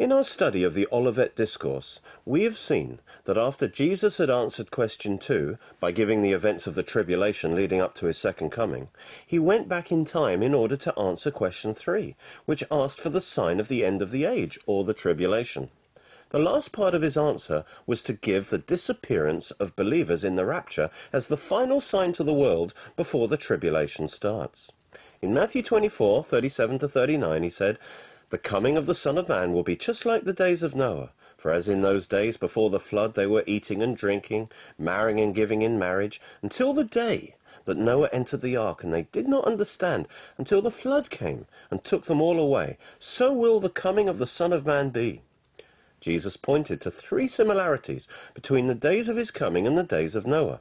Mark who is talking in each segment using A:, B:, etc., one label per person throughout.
A: In our study of the Olivet Discourse, we have seen that after Jesus had answered question 2 by giving the events of the tribulation leading up to his second coming, he went back in time in order to answer question 3, which asked for the sign of the end of the age, or the tribulation. The last part of his answer was to give the disappearance of believers in the rapture as the final sign to the world before the tribulation starts. In Matthew 24, 37 to 39, he said, the coming of the Son of Man will be just like the days of Noah. For as in those days before the flood they were eating and drinking, marrying and giving in marriage, until the day that Noah entered the ark, and they did not understand until the flood came and took them all away, so will the coming of the Son of Man be. Jesus pointed to three similarities between the days of his coming and the days of Noah.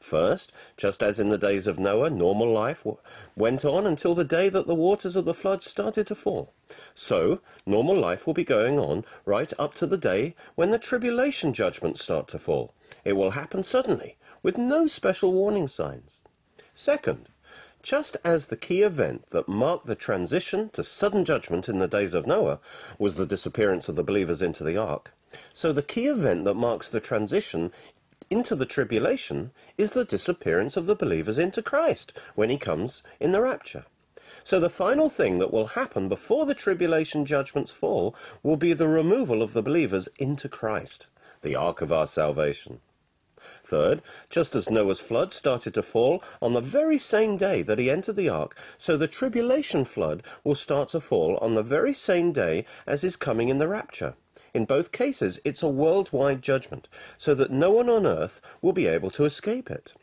A: First, just as in the days of Noah, normal life went on until the day that the waters of the flood started to fall. So, normal life will be going on right up to the day when the tribulation judgments start to fall. It will happen suddenly, with no special warning signs. Second, just as the key event that marked the transition to sudden judgment in the days of Noah was the disappearance of the believers into the ark, so the key event that marks the transition into the tribulation is the disappearance of the believers into Christ when he comes in the rapture. So the final thing that will happen before the tribulation judgments fall will be the removal of the believers into Christ, the ark of our salvation. Third, just as Noah's flood started to fall on the very same day that he entered the ark, so the tribulation flood will start to fall on the very same day as his coming in the rapture. In both cases, it's a worldwide judgment, so that no one on earth will be able to escape it.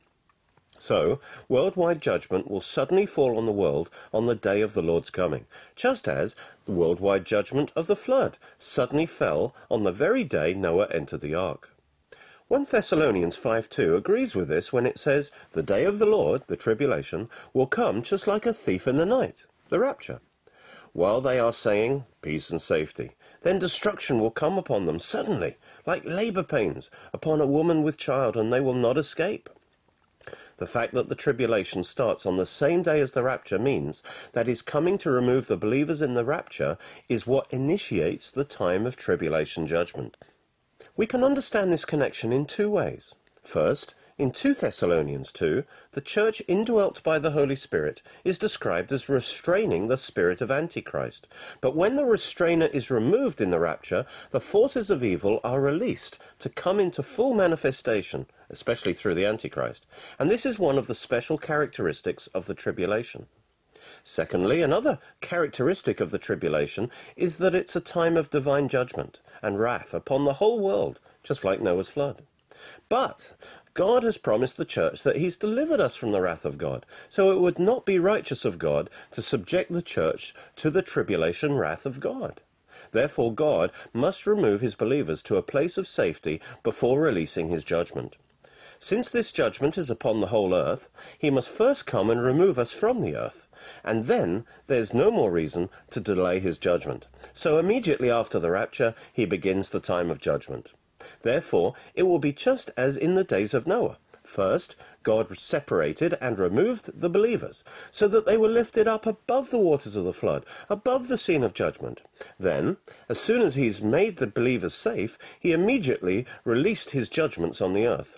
A: So, worldwide judgment will suddenly fall on the world on the day of the Lord's coming, just as the worldwide judgment of the flood suddenly fell on the very day Noah entered the ark. 1 Thessalonians 5.2 agrees with this when it says, The day of the Lord, the tribulation, will come just like a thief in the night, the rapture. While they are saying peace and safety, then destruction will come upon them suddenly, like labor pains upon a woman with child, and they will not escape. The fact that the tribulation starts on the same day as the rapture means that his coming to remove the believers in the rapture is what initiates the time of tribulation judgment. We can understand this connection in two ways. First, in 2 Thessalonians 2, the church indwelt by the Holy Spirit is described as restraining the spirit of Antichrist. But when the restrainer is removed in the rapture, the forces of evil are released to come into full manifestation, especially through the Antichrist. And this is one of the special characteristics of the tribulation. Secondly, another characteristic of the tribulation is that it's a time of divine judgment and wrath upon the whole world, just like Noah's flood. But God has promised the church that he's delivered us from the wrath of God. So it would not be righteous of God to subject the church to the tribulation wrath of God. Therefore, God must remove his believers to a place of safety before releasing his judgment. Since this judgment is upon the whole earth, he must first come and remove us from the earth, and then there's no more reason to delay his judgment. So immediately after the rapture, he begins the time of judgment. Therefore, it will be just as in the days of Noah. First, God separated and removed the believers, so that they were lifted up above the waters of the flood, above the scene of judgment. Then, as soon as he's made the believers safe, he immediately released his judgments on the earth.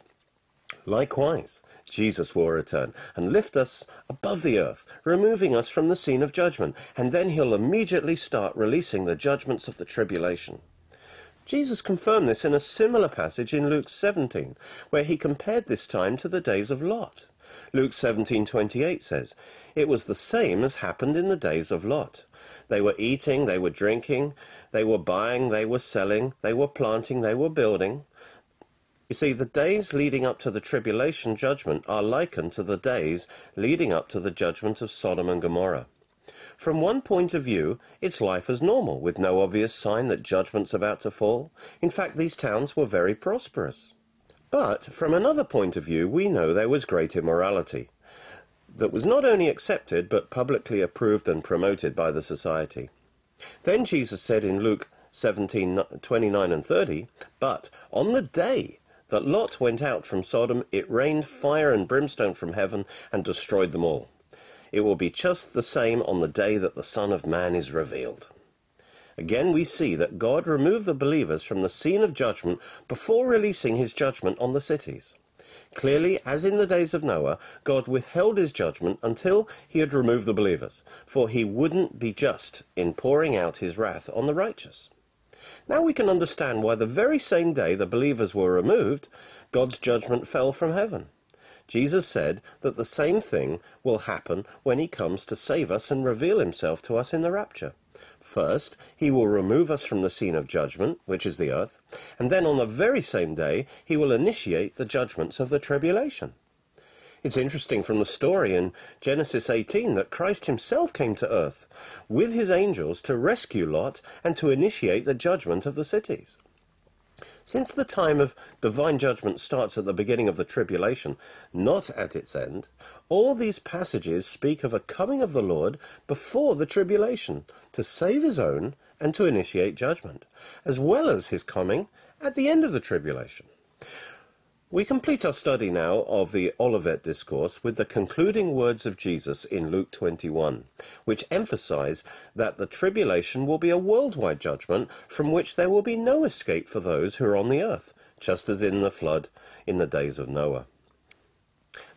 A: Likewise, Jesus will return and lift us above the earth, removing us from the scene of judgment, and then he'll immediately start releasing the judgments of the tribulation. Jesus confirmed this in a similar passage in Luke 17, where he compared this time to the days of Lot. Luke 17:28 says, "It was the same as happened in the days of Lot. They were eating, they were drinking, they were buying, they were selling, they were planting, they were building." You see, the days leading up to the tribulation judgment are likened to the days leading up to the judgment of Sodom and Gomorrah. From one point of view, it's life as normal, with no obvious sign that judgment's about to fall. In fact, these towns were very prosperous. But from another point of view, we know there was great immorality that was not only accepted, but publicly approved and promoted by the society. Then Jesus said in Luke 17, 29 and 30, But on the day that Lot went out from Sodom, it rained fire and brimstone from heaven and destroyed them all. It will be just the same on the day that the Son of Man is revealed. Again, we see that God removed the believers from the scene of judgment before releasing his judgment on the cities. Clearly, as in the days of Noah, God withheld his judgment until he had removed the believers, for he wouldn't be just in pouring out his wrath on the righteous. Now we can understand why the very same day the believers were removed, God's judgment fell from heaven. Jesus said that the same thing will happen when he comes to save us and reveal himself to us in the rapture. First, he will remove us from the scene of judgment, which is the earth, and then on the very same day, he will initiate the judgments of the tribulation. It's interesting from the story in Genesis 18 that Christ himself came to earth with his angels to rescue Lot and to initiate the judgment of the cities. Since the time of divine judgment starts at the beginning of the tribulation, not at its end, all these passages speak of a coming of the Lord before the tribulation to save his own and to initiate judgment, as well as his coming at the end of the tribulation. We complete our study now of the Olivet Discourse with the concluding words of Jesus in Luke 21, which emphasize that the tribulation will be a worldwide judgment from which there will be no escape for those who are on the earth, just as in the flood in the days of Noah.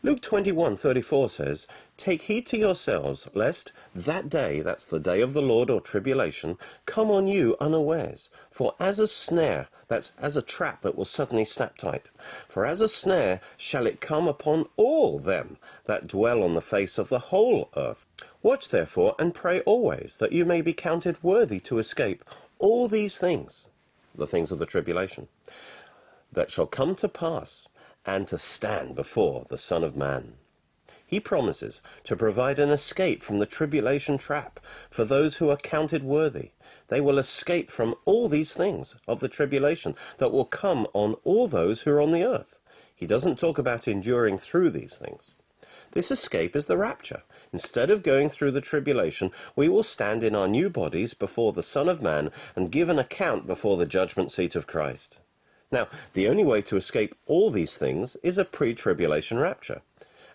A: Luke 21:34 says, "Take heed to yourselves, lest that day, that's the day of the Lord or tribulation, come on you unawares. For as a snare, that's as a trap that will suddenly snap tight, for as a snare shall it come upon all them that dwell on the face of the whole earth. Watch therefore and pray always, that you may be counted worthy to escape all these things, the things of the tribulation, that shall come to pass." And to stand before the Son of Man. He promises to provide an escape from the tribulation trap for those who are counted worthy. They will escape from all these things of the tribulation that will come on all those who are on the earth. He doesn't talk about enduring through these things. This escape is the rapture. Instead of going through the tribulation, we will stand in our new bodies before the Son of Man and give an account before the judgment seat of Christ. Now, the only way to escape all these things is a pre-tribulation rapture.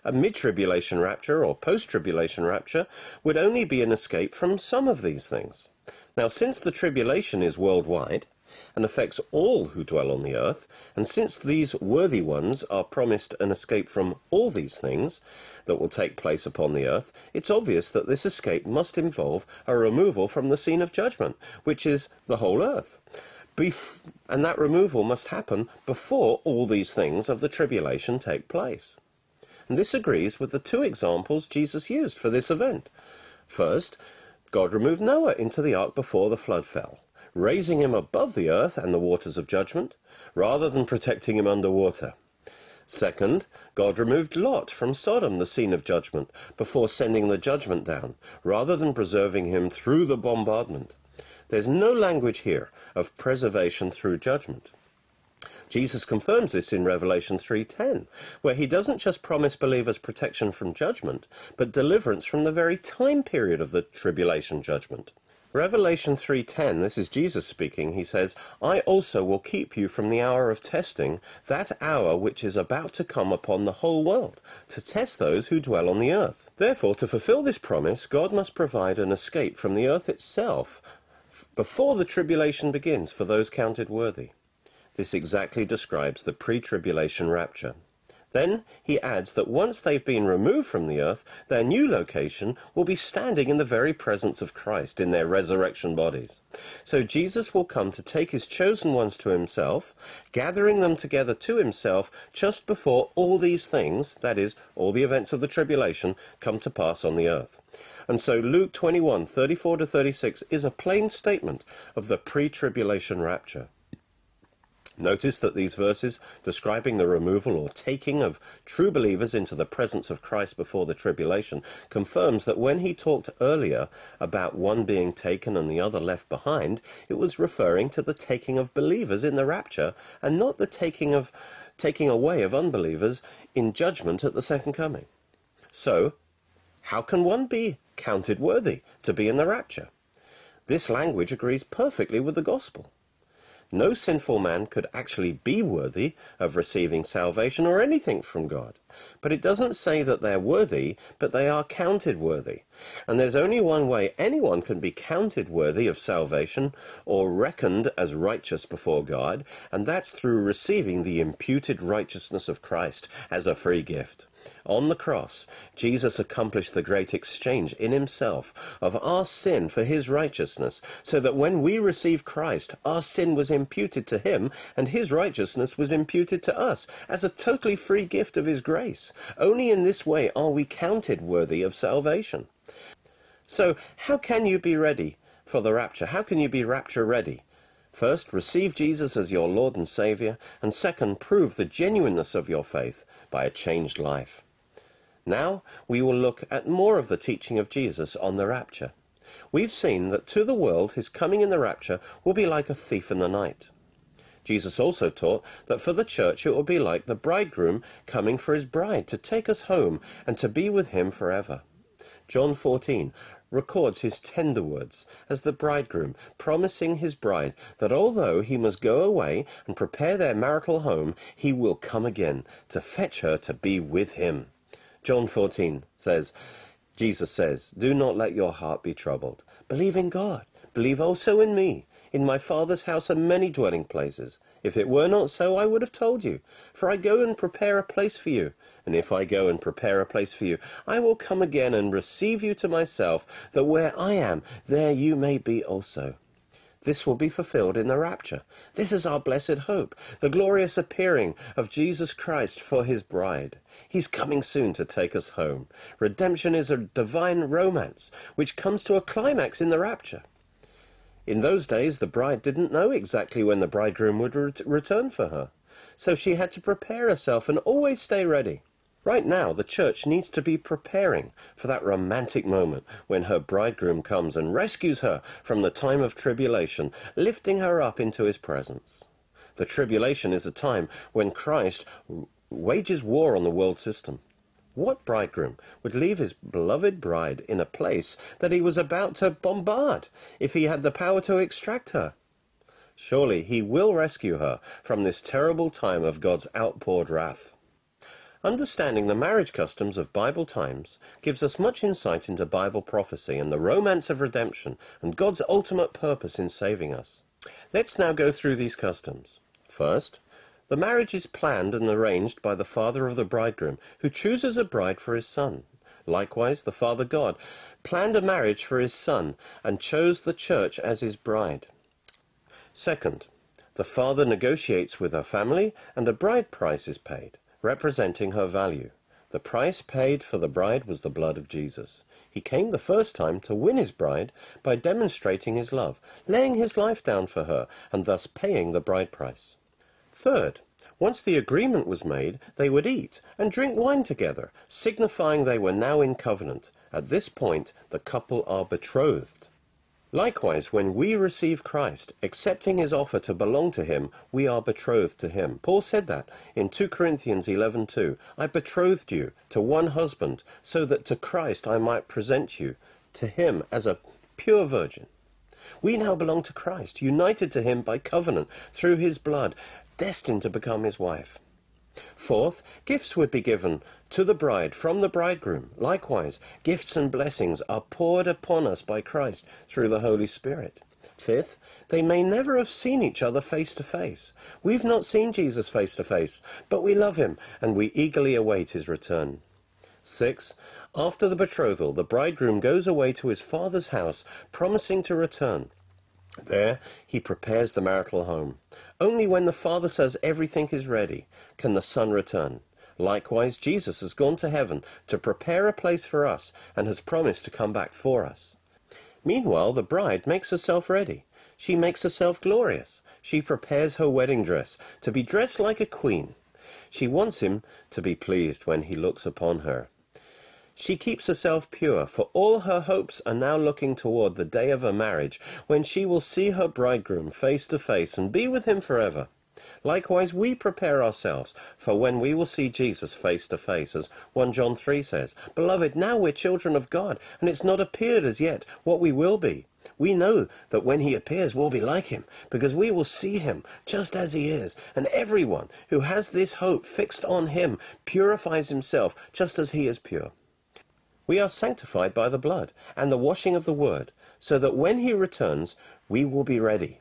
A: A mid-tribulation rapture or post-tribulation rapture would only be an escape from some of these things. Now, since the tribulation is worldwide and affects all who dwell on the earth, and since these worthy ones are promised an escape from all these things that will take place upon the earth, it's obvious that this escape must involve a removal from the scene of judgment, which is the whole earth. Bef- and that removal must happen before all these things of the tribulation take place. And this agrees with the two examples Jesus used for this event. First, God removed Noah into the ark before the flood fell, raising him above the earth and the waters of judgment, rather than protecting him underwater. Second, God removed Lot from Sodom, the scene of judgment, before sending the judgment down, rather than preserving him through the bombardment. There's no language here of preservation through judgment. Jesus confirms this in Revelation 3:10, where he doesn't just promise believers protection from judgment, but deliverance from the very time period of the tribulation judgment. Revelation 3:10, this is Jesus speaking. He says, "I also will keep you from the hour of testing, that hour which is about to come upon the whole world, to test those who dwell on the earth." Therefore, to fulfill this promise, God must provide an escape from the earth itself before the tribulation begins for those counted worthy. This exactly describes the pre-tribulation rapture. Then he adds that once they've been removed from the earth, their new location will be standing in the very presence of Christ in their resurrection bodies. So Jesus will come to take his chosen ones to himself, gathering them together to himself just before all these things, that is, all the events of the tribulation, come to pass on the earth. And so Luke 21, 34 to 36 is a plain statement of the pre-tribulation rapture. Notice that these verses describing the removal or taking of true believers into the presence of Christ before the tribulation confirms that when he talked earlier about one being taken and the other left behind, it was referring to the taking of believers in the rapture and not the taking of taking away of unbelievers in judgment at the second coming. So, how can one be counted worthy to be in the rapture? This language agrees perfectly with the gospel. No sinful man could actually be worthy of receiving salvation or anything from God. But it doesn't say that they're worthy, but they are counted worthy. And there's only one way anyone can be counted worthy of salvation or reckoned as righteous before God, and that's through receiving the imputed righteousness of Christ as a free gift. On the cross, Jesus accomplished the great exchange in himself of our sin for his righteousness, so that when we receive Christ, our sin was imputed to him and his righteousness was imputed to us as a totally free gift of his grace. Only in this way are we counted worthy of salvation. So, how can you be ready for the rapture? How can you be rapture ready? First, receive Jesus as your Lord and Saviour, and second, prove the genuineness of your faith by a changed life. Now, we will look at more of the teaching of Jesus on the rapture. We've seen that to the world his coming in the rapture will be like a thief in the night. Jesus also taught that for the church it will be like the bridegroom coming for his bride to take us home and to be with him forever. John 14 records his tender words as the bridegroom, promising his bride that although he must go away and prepare their marital home, he will come again to fetch her to be with him. John 14 says, Jesus says, Do not let your heart be troubled. Believe in God. Believe also in me. In my Father's house are many dwelling places. If it were not so, I would have told you. For I go and prepare a place for you. And if I go and prepare a place for you, I will come again and receive you to myself, that where I am, there you may be also. This will be fulfilled in the rapture. This is our blessed hope, the glorious appearing of Jesus Christ for his bride. He's coming soon to take us home. Redemption is a divine romance, which comes to a climax in the rapture. In those days, the bride didn't know exactly when the bridegroom would ret return for her, so she had to prepare herself and always stay ready. Right now, the church needs to be preparing for that romantic moment when her bridegroom comes and rescues her from the time of tribulation, lifting her up into his presence. The tribulation is a time when Christ wages war on the world system. What bridegroom would leave his beloved bride in a place that he was about to bombard if he had the power to extract her? Surely he will rescue her from this terrible time of God's outpoured wrath. Understanding the marriage customs of Bible times gives us much insight into Bible prophecy and the romance of redemption and God's ultimate purpose in saving us. Let's now go through these customs. First, the marriage is planned and arranged by the father of the bridegroom, who chooses a bride for his son. Likewise, the Father God planned a marriage for his son and chose the church as his bride. Second, the father negotiates with her family and a bride price is paid, representing her value. The price paid for the bride was the blood of Jesus. He came the first time to win his bride by demonstrating his love, laying his life down for her, and thus paying the bride price. Third, once the agreement was made, they would eat and drink wine together, signifying they were now in covenant. At this point, the couple are betrothed. Likewise, when we receive Christ, accepting his offer to belong to him, we are betrothed to him. Paul said that in 2 Corinthians 11:2, I betrothed you to one husband, so that to Christ I might present you to him as a pure virgin. We now belong to Christ, united to him by covenant through his blood, destined to become his wife. Fourth, gifts would be given to the bride from the bridegroom. Likewise, gifts and blessings are poured upon us by Christ through the Holy Spirit. Fifth, they may never have seen each other face to face. We've not seen Jesus face to face, but we love him and we eagerly await his return. Six, after the betrothal, the bridegroom goes away to his father's house, promising to return. There he prepares the marital home. Only when the Father says everything is ready can the Son return. Likewise, Jesus has gone to heaven to prepare a place for us and has promised to come back for us. Meanwhile, the bride makes herself ready. She makes herself glorious. She prepares her wedding dress to be dressed like a queen. She wants him to be pleased when he looks upon her. She keeps herself pure, for all her hopes are now looking toward the day of her marriage, when she will see her bridegroom face to face and be with him forever. Likewise, we prepare ourselves for when we will see Jesus face to face, as 1 John 3 says. Beloved, now we're children of God, and it's not appeared as yet what we will be. We know that when he appears, we'll be like him, because we will see him just as he is. And everyone who has this hope fixed on him purifies himself just as he is pure. We are sanctified by the blood and the washing of the word, so that when he returns, we will be ready.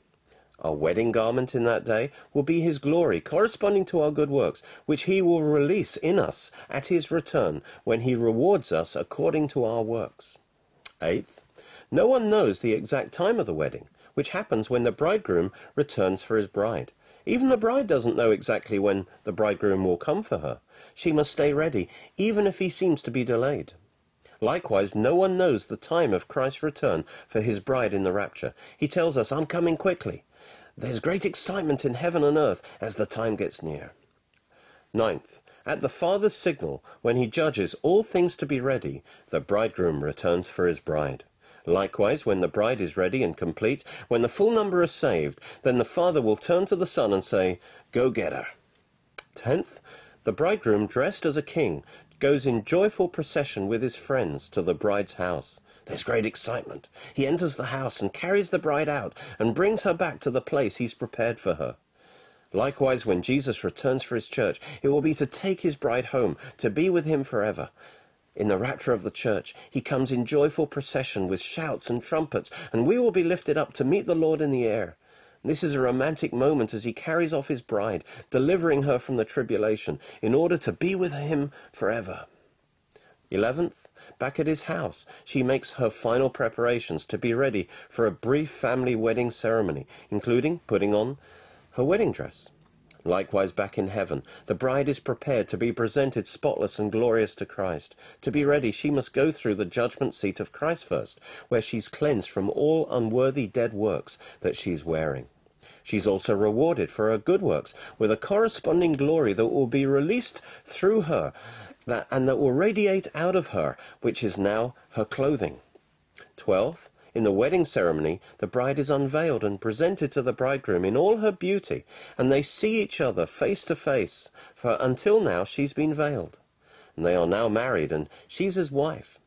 A: Our wedding garment in that day will be his glory, corresponding to our good works, which he will release in us at his return, when he rewards us according to our works. Eighth, no one knows the exact time of the wedding, which happens when the bridegroom returns for his bride. Even the bride doesn't know exactly when the bridegroom will come for her. She must stay ready, even if he seems to be delayed. Likewise, no one knows the time of Christ's return for his bride in the rapture. He tells us, I'm coming quickly. There's great excitement in heaven and earth as the time gets near. Ninth, at the Father's signal, when he judges all things to be ready, the bridegroom returns for his bride. Likewise, when the bride is ready and complete, when the full number are saved, then the Father will turn to the Son and say, Go get her. Tenth, the bridegroom, dressed as a king, goes in joyful procession with his friends to the bride's house. There's great excitement. He enters the house and carries the bride out and brings her back to the place he's prepared for her. Likewise, when Jesus returns for his church, it will be to take his bride home, to be with him forever. In the rapture of the church, he comes in joyful procession with shouts and trumpets, and we will be lifted up to meet the Lord in the air. This is a romantic moment as he carries off his bride, delivering her from the tribulation, in order to be with him forever. Eleventh, back at his house, she makes her final preparations to be ready for a brief family wedding ceremony, including putting on her wedding dress. Likewise, back in heaven, the bride is prepared to be presented spotless and glorious to Christ. To be ready, she must go through the judgment seat of Christ first, where she's cleansed from all unworthy dead works that she's wearing. She's also rewarded for her good works with a corresponding glory that will be released through her that, and that will radiate out of her, which is now her clothing. Twelfth, in the wedding ceremony, the bride is unveiled and presented to the bridegroom in all her beauty, and they see each other face to face, for until now she's been veiled. And they are now married, and she's his wife.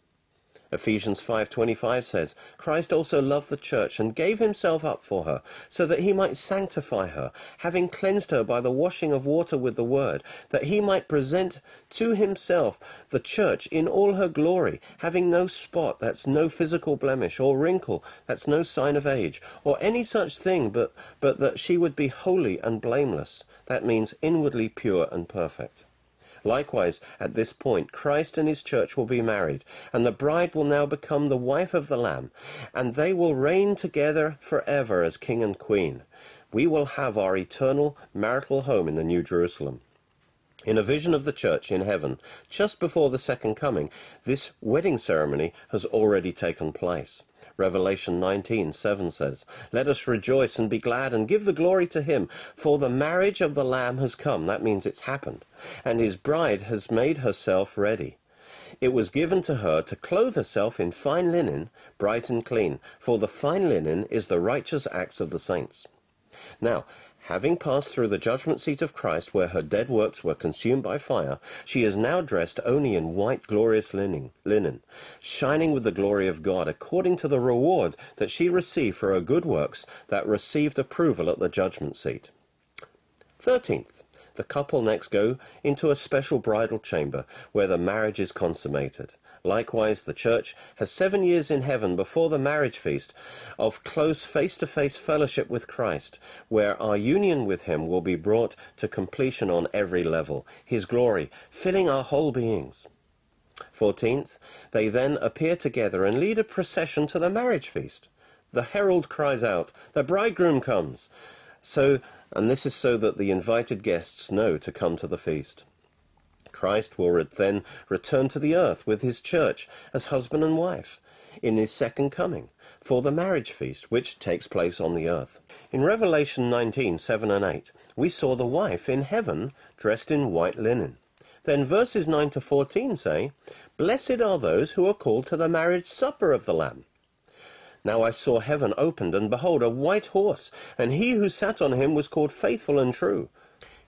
A: Ephesians 5:25 says, Christ also loved the church and gave himself up for her, so that he might sanctify her, having cleansed her by the washing of water with the word, that he might present to himself the church in all her glory, having no spot, that's no physical blemish, or wrinkle, that's no sign of age, or any such thing, but, but that she would be holy and blameless. That means inwardly pure and perfect. Likewise, at this point, Christ and his church will be married, and the bride will now become the wife of the Lamb, and they will reign together forever as king and queen. We will have our eternal marital home in the New Jerusalem. In a vision of the church in heaven, just before the second coming, this wedding ceremony has already taken place. Revelation 19:7 says, Let us rejoice and be glad and give the glory to him, for the marriage of the Lamb has come. That means it's happened. And his bride has made herself ready. It was given to her to clothe herself in fine linen, bright and clean, for the fine linen is the righteous acts of the saints. Now, Having passed through the judgment seat of Christ, where her dead works were consumed by fire, she is now dressed only in white glorious linen, linen, shining with the glory of God, according to the reward that she received for her good works that received approval at the judgment seat. Thirteenth, the couple next go into a special bridal chamber where the marriage is consummated. Likewise, the church has seven years in heaven before the marriage feast of close face to face fellowship with Christ, where our union with Him will be brought to completion on every level, His glory filling our whole beings. Fourteenth, they then appear together and lead a procession to the marriage feast. The herald cries out, The bridegroom comes! So, and this is so that the invited guests know to come to the feast. Christ will then return to the earth with his church as husband and wife in his second coming for the marriage feast which takes place on the earth. In Revelation 19, 7 and 8, we saw the wife in heaven dressed in white linen. Then verses 9 to 14 say, Blessed are those who are called to the marriage supper of the Lamb. Now I saw heaven opened, and behold, a white horse, and he who sat on him was called Faithful and True.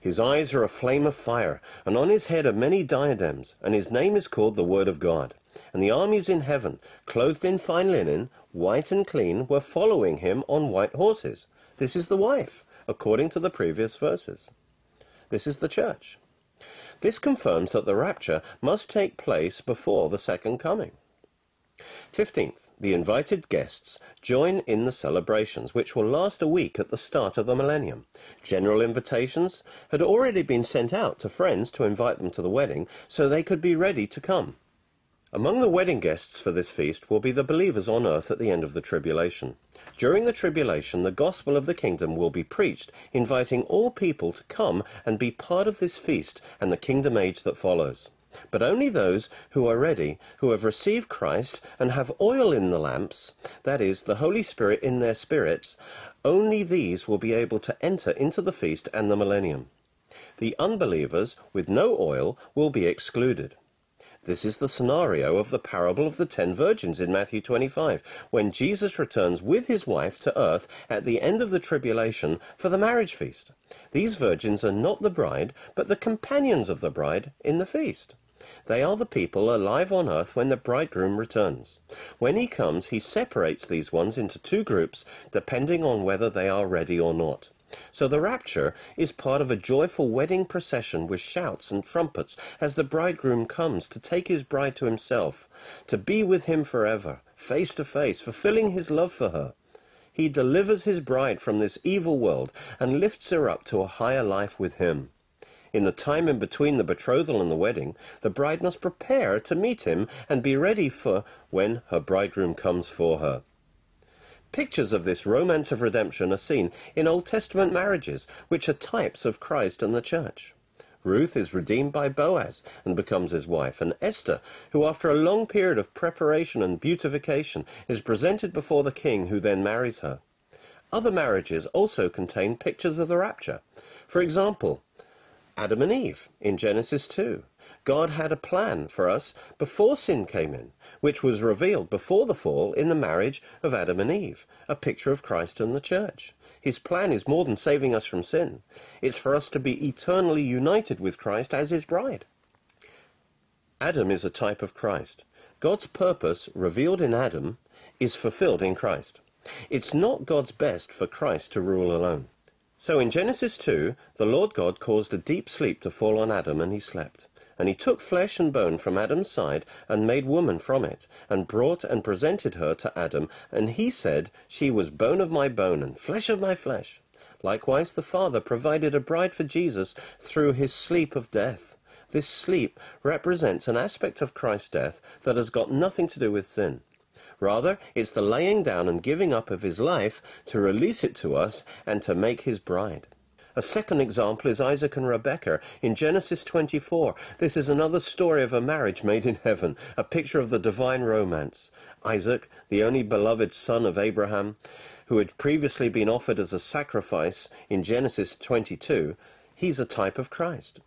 A: His eyes are a flame of fire, and on his head are many diadems, and his name is called the Word of God. And the armies in heaven, clothed in fine linen, white and clean, were following him on white horses. This is the wife, according to the previous verses. This is the church. This confirms that the rapture must take place before the second coming. Fifteenth, the invited guests join in the celebrations, which will last a week at the start of the millennium. General invitations had already been sent out to friends to invite them to the wedding so they could be ready to come. Among the wedding guests for this feast will be the believers on earth at the end of the tribulation. During the tribulation, the gospel of the kingdom will be preached, inviting all people to come and be part of this feast and the kingdom age that follows. But only those who are ready, who have received Christ and have oil in the lamps, that is, the Holy Spirit in their spirits, only these will be able to enter into the feast and the millennium. The unbelievers with no oil will be excluded. This is the scenario of the parable of the ten virgins in Matthew 25, when Jesus returns with his wife to earth at the end of the tribulation for the marriage feast. These virgins are not the bride, but the companions of the bride in the feast. They are the people alive on earth when the bridegroom returns. When he comes, he separates these ones into two groups, depending on whether they are ready or not. So the rapture is part of a joyful wedding procession with shouts and trumpets as the bridegroom comes to take his bride to himself, to be with him forever, face to face, fulfilling his love for her. He delivers his bride from this evil world and lifts her up to a higher life with him. In the time in between the betrothal and the wedding, the bride must prepare to meet him and be ready for when her bridegroom comes for her. Pictures of this romance of redemption are seen in Old Testament marriages, which are types of Christ and the church. Ruth is redeemed by Boaz and becomes his wife, and Esther, who after a long period of preparation and beautification is presented before the king who then marries her. Other marriages also contain pictures of the rapture. For example, Adam and Eve in Genesis 2. God had a plan for us before sin came in, which was revealed before the fall in the marriage of Adam and Eve, a picture of Christ and the church. His plan is more than saving us from sin. It's for us to be eternally united with Christ as his bride. Adam is a type of Christ. God's purpose, revealed in Adam, is fulfilled in Christ. It's not God's best for Christ to rule alone. So in Genesis 2, the Lord God caused a deep sleep to fall on Adam, and he slept. And he took flesh and bone from Adam's side, and made woman from it, and brought and presented her to Adam. And he said, She was bone of my bone, and flesh of my flesh. Likewise the Father provided a bride for Jesus through his sleep of death. This sleep represents an aspect of Christ's death that has got nothing to do with sin. Rather, it's the laying down and giving up of his life to release it to us and to make his bride. A second example is Isaac and Rebekah in Genesis 24. This is another story of a marriage made in heaven, a picture of the divine romance. Isaac, the only beloved son of Abraham, who had previously been offered as a sacrifice in Genesis 22, he's a type of Christ.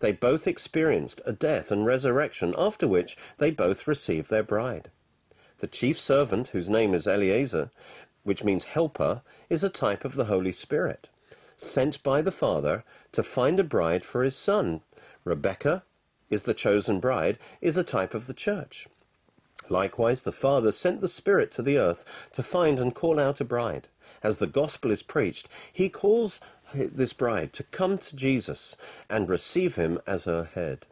A: They both experienced a death and resurrection, after which they both received their bride. The chief servant, whose name is Eliezer, which means helper, is a type of the Holy Spirit, sent by the Father to find a bride for his son. Rebecca is the chosen bride, is a type of the church. Likewise, the Father sent the Spirit to the earth to find and call out a bride. As the gospel is preached, he calls this bride to come to Jesus and receive him as her head.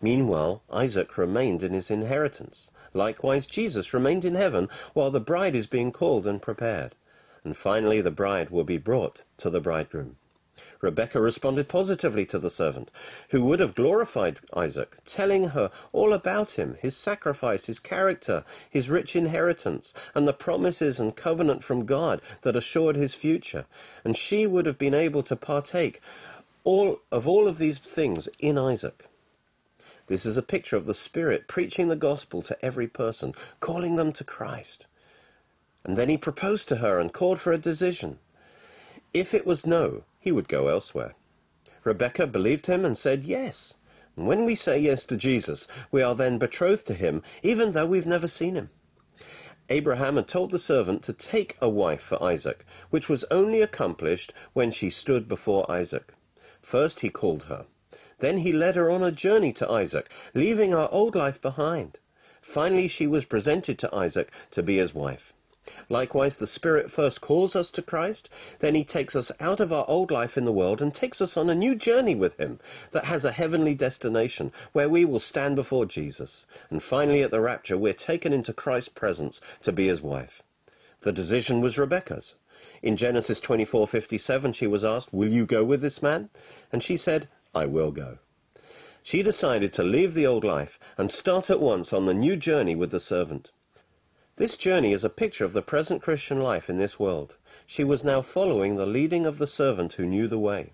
A: Meanwhile, Isaac remained in his inheritance. Likewise, Jesus remained in heaven while the bride is being called and prepared. And finally, the bride will be brought to the bridegroom. Rebekah responded positively to the servant, who would have glorified Isaac, telling her all about him, his sacrifice, his character, his rich inheritance, and the promises and covenant from God that assured his future. And she would have been able to partake all of all of these things in Isaac. This is a picture of the Spirit preaching the gospel to every person, calling them to Christ. And then he proposed to her and called for a decision. If it was no, he would go elsewhere. Rebecca believed him and said yes. And when we say yes to Jesus, we are then betrothed to him, even though we've never seen him. Abraham had told the servant to take a wife for Isaac, which was only accomplished when she stood before Isaac. First he called her. Then he led her on a journey to Isaac, leaving her old life behind. Finally, she was presented to Isaac to be his wife. Likewise, the Spirit first calls us to Christ, then He takes us out of our old life in the world and takes us on a new journey with Him that has a heavenly destination where we will stand before Jesus. And finally, at the rapture, we're taken into Christ's presence to be His wife. The decision was Rebekah's. In Genesis 24:57, she was asked, "Will you go with this man?" And she said, "I will go." She decided to leave the old life and start at once on the new journey with the servant. This journey is a picture of the present Christian life in this world. She was now following the leading of the servant who knew the way.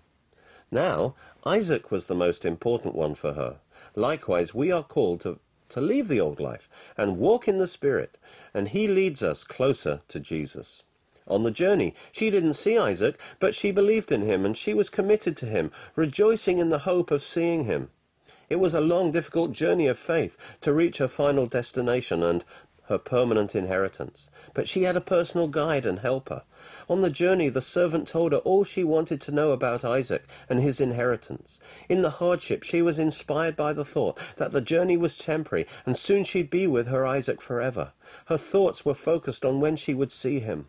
A: Now, Isaac was the most important one for her. Likewise, we are called to, to leave the old life and walk in the Spirit, and he leads us closer to Jesus. On the journey, she didn't see Isaac, but she believed in him and she was committed to him, rejoicing in the hope of seeing him. It was a long, difficult journey of faith to reach her final destination, and her permanent inheritance. But she had a personal guide and helper. On the journey, the servant told her all she wanted to know about Isaac and his inheritance. In the hardship, she was inspired by the thought that the journey was temporary and soon she'd be with her Isaac forever. Her thoughts were focused on when she would see him.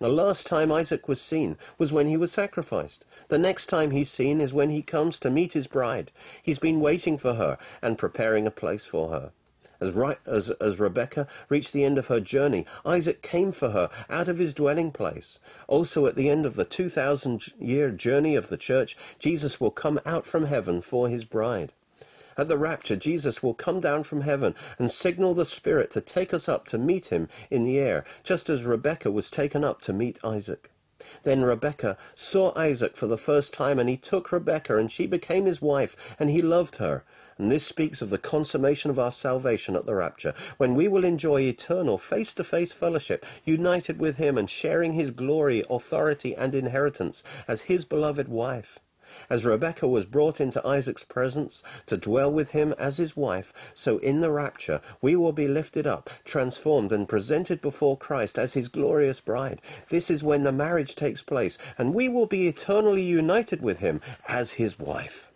A: The last time Isaac was seen was when he was sacrificed. The next time he's seen is when he comes to meet his bride. He's been waiting for her and preparing a place for her. As, right, as, as Rebekah reached the end of her journey, Isaac came for her out of his dwelling place. Also, at the end of the 2,000 year journey of the church, Jesus will come out from heaven for his bride. At the rapture, Jesus will come down from heaven and signal the Spirit to take us up to meet him in the air, just as Rebekah was taken up to meet Isaac. Then Rebekah saw Isaac for the first time, and he took Rebekah, and she became his wife, and he loved her. And this speaks of the consummation of our salvation at the rapture, when we will enjoy eternal face to face fellowship, united with him and sharing his glory, authority, and inheritance as his beloved wife. As Rebekah was brought into Isaac's presence to dwell with him as his wife, so in the rapture we will be lifted up, transformed, and presented before Christ as his glorious bride. This is when the marriage takes place, and we will be eternally united with him as his wife.